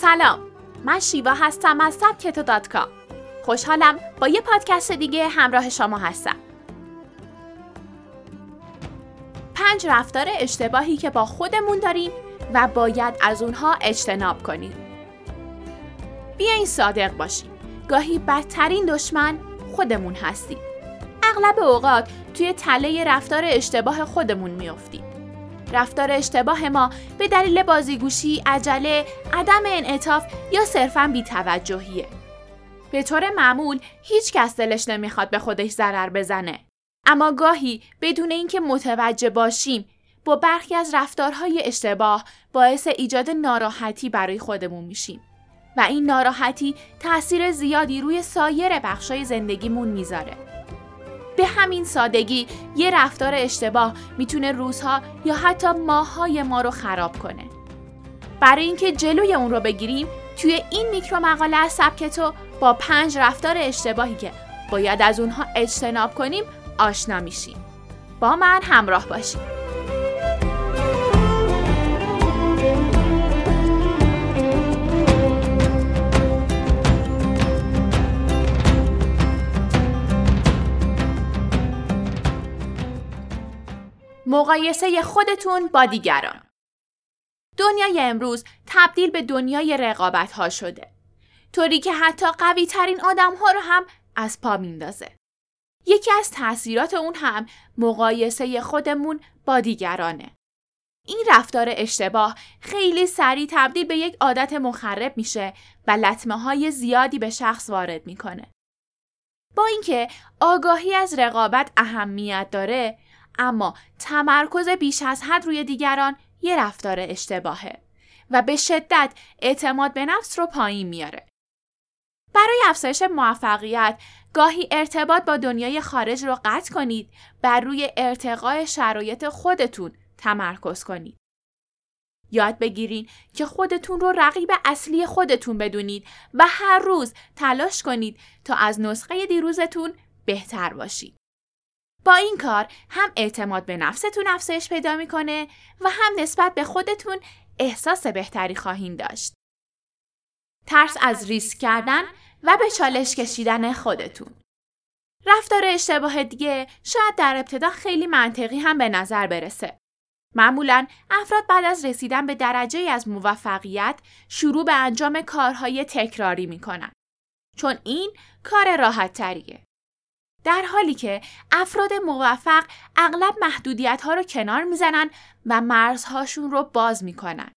سلام. من شیوا هستم از سبکتو دات کام. خوشحالم با یه پادکست دیگه همراه شما هستم. پنج رفتار اشتباهی که با خودمون داریم و باید از اونها اجتناب کنیم. بیاین صادق باشیم. گاهی بدترین دشمن خودمون هستیم. اغلب اوقات توی تله رفتار اشتباه خودمون میافتیم. رفتار اشتباه ما به دلیل بازیگوشی، عجله، عدم انعطاف یا صرفا بیتوجهیه. به طور معمول هیچ کس دلش نمی‌خواد به خودش ضرر بزنه. اما گاهی بدون اینکه متوجه باشیم با برخی از رفتارهای اشتباه باعث ایجاد ناراحتی برای خودمون میشیم و این ناراحتی تاثیر زیادی روی سایر بخشای زندگیمون می‌ذاره. به همین سادگی یه رفتار اشتباه می‌تونه روزها یا حتی ماههای ما رو خراب کنه. برای اینکه جلوی اون رو بگیریم توی این میکرو مقاله از سبکتو با پنج رفتار اشتباهی که باید از اونها اجتناب کنیم آشنا میشیم. با من همراه باشید. مقایسه خودتون با دیگران. دنیای امروز تبدیل به دنیای رقابت ها شده. طوری که حتی قوی ترین آدم ها رو هم از پا میندازه. یکی از تاثیرات اون هم مقایسه خودمون با دیگرانه. این رفتار اشتباه خیلی سریع تبدیل به یک عادت مخرب میشه و لطمه های زیادی به شخص وارد می‌کنه. با اینکه آگاهی از رقابت اهمیت داره اما تمرکز بیش از حد روی دیگران یه رفتار اشتباهه و به شدت اعتماد به نفس رو پایین میاره. برای افزایش موفقیت گاهی ارتباط با دنیای خارج رو قطع کنید بر روی ارتقای شرایط خودتون تمرکز کنید. یاد بگیرین که خودتون رو رقیب اصلی خودتون بدونید و هر روز تلاش کنید تا از نسخه دیروزتون بهتر باشید. با این کار هم اعتماد به نفستون افزایش پیدا می‌کنه و هم نسبت به خودتون احساس بهتری خواهید داشت. ترس از ریسک کردن و به چالش کشیدن خودتون. رفتار اشتباه دیگه شاید در ابتدا خیلی منطقی هم به نظر برسه. معمولا افراد بعد از رسیدن به درجه از موفقیت شروع به انجام کارهای تکراری می‌کنن. چون این کار راحت تریه. در حالی که افراد موفق اغلب محدودیت ها رو کنار می‌زنن و مرزهاشون رو باز می‌کنن.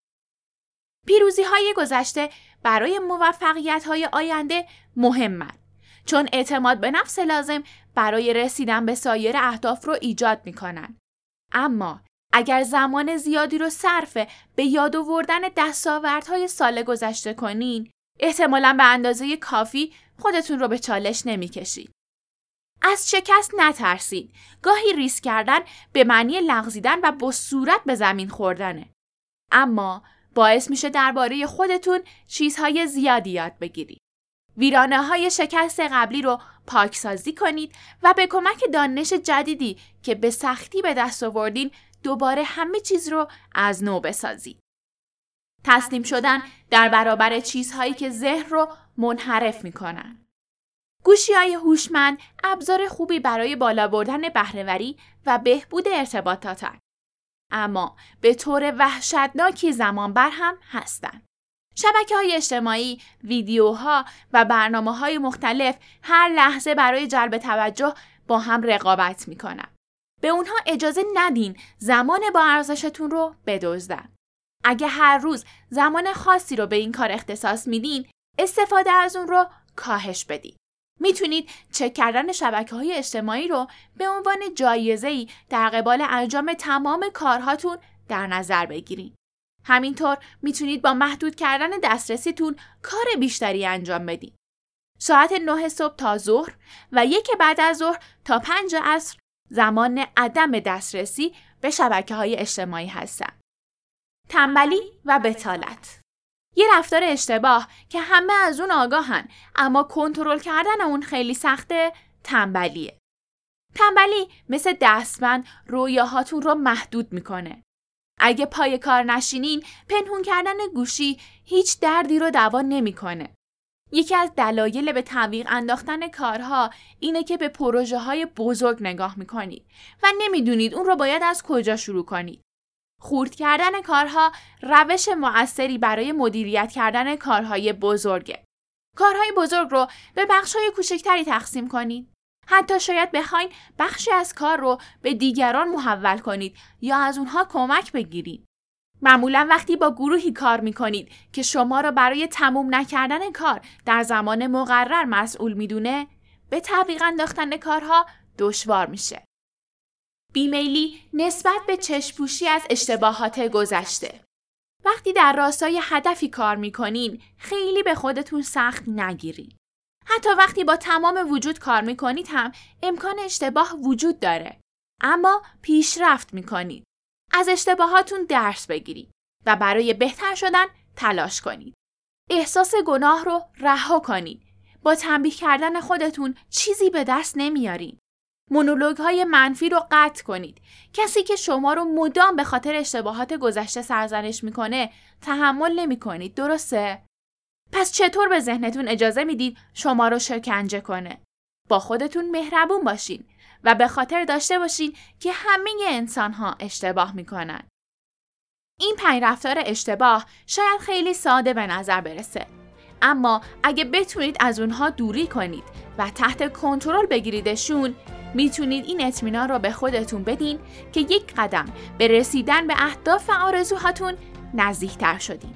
پیروزی های گذشته برای موفقیت های آینده مهمن چون اعتماد به نفس لازم برای رسیدن به سایر اهداف رو ایجاد می‌کنن. اما اگر زمان زیادی رو صرف به یاد آوردن دستاوردهای سال گذشته کنین، احتمالا به اندازه کافی خودتون رو به چالش نمی‌کشید. از شکست نترسید. گاهی ریسک کردن به معنی لغزیدن و با صورت به زمین خوردنه. اما باعث میشه درباره خودتون چیزهای زیادی یاد بگیرید. ویرانه های شکست قبلی رو پاکسازی کنید و به کمک دانش جدیدی که به سختی به دست آوردین دوباره همه چیز رو از نو بسازید. تسلیم شدن در برابر چیزهایی که ذهن رو منحرف می‌کنن. گوشی های هوشمند ابزار خوبی برای بالا بردن بهرهوری و بهبود ارتباطاتن. اما به طور وحشتناکی زمان بر هم هستند. شبکه های اجتماعی، ویدیوها و برنامه های مختلف هر لحظه برای جلب توجه با هم رقابت می‌کنن. به اونها اجازه ندین زمان با ارزشتون رو بدزدن. اگه هر روز زمان خاصی رو به این کار اختصاص میدین، استفاده از اون رو کاهش بدین. می‌تونید چک کردن شبکه های اجتماعی رو به عنوان جایزه ای در قبال انجام تمام کارهاتون در نظر بگیرید. همینطور می‌تونید با محدود کردن دسترسیتون کار بیشتری انجام بدید. ساعت 9 صبح تا ظهر و یک بعد از ظهر تا پنج عصر زمان عدم دسترسی به شبکه های اجتماعی هستند. تنبلی و بتالت یه رفتار اشتباه که همه از اون آگاهن اما کنترل کردن اون خیلی سخته تنبلیه. تنبلی مثل دستمند رویاهاتون رو محدود می‌کنه. اگه پای کار نشینین پنهون کردن گوشی هیچ دردی رو دوا نمی‌کنه. یکی از دلایل به تعویق انداختن کارها اینه که به پروژه های بزرگ نگاه می‌کنید و نمی‌دونید اون رو باید از کجا شروع کنید. خورد کردن کارها روش مؤثری برای مدیریت کردن کارهای بزرگه. کارهای بزرگ رو به بخشهای کوچکتری تقسیم کنید. حتی شاید بخواین بخشی از کار رو به دیگران محول کنید یا از اونها کمک بگیرید. معمولا وقتی با گروهی کار می کنید که شما را برای تموم نکردن کار در زمان مقرر مسئول می‌دونه به تعویق انداختن کارها دشوار میشه. بیمیلی نسبت به چشپوشی از اشتباهات گذشته وقتی در راستای هدفی کار می‌کنین خیلی به خودتون سخت نگیرید. حتی وقتی با تمام وجود کار می‌کنید هم امکان اشتباه وجود داره. اما پیشرفت می‌کنید. از اشتباهاتون درس بگیرید و برای بهتر شدن تلاش کنید. احساس گناه رو رها کنید. با تنبیه کردن خودتون چیزی به دست نمیارین. مونولوگ های منفی رو قطع کنید. کسی که شما رو مدام به خاطر اشتباهات گذشته سرزنش می‌کنه تحمل نمی کنید. درسته؟ پس چطور به ذهنتون اجازه می‌دید شما رو شکنجه کنه؟ با خودتون مهربون باشین و به خاطر داشته باشین که همه انسان ها اشتباه می‌کنن. این پنج رفتار اشتباه شاید خیلی ساده به نظر برسه. اما اگه بتونید از اونها دوری کنید و تحت کنترل بگیریدشون می‌تونید این اطمینان رو به خودتون بدین که یک قدم به رسیدن به اهداف و آرزوهاتون نزدیکتر شدین.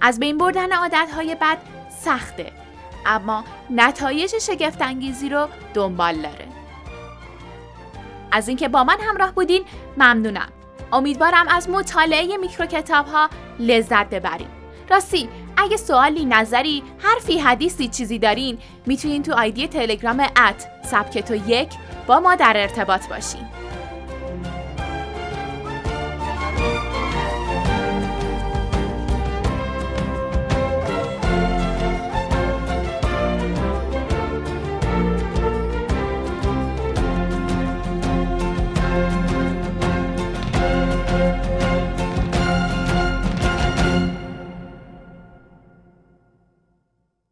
از بین بردن عادتهای بد سخته اما نتایج شگفتانگیزی رو دنبال داره. از اینکه با من همراه بودین ممنونم. امیدوارم از مطالعه میکرو کتاب ها لذت ببرین. راستی اگه سوالی نظری حرفی حدیثی چیزی دارین می‌تونین تو آیدی تلگرام ات سبکتو یک با ما در ارتباط باشین.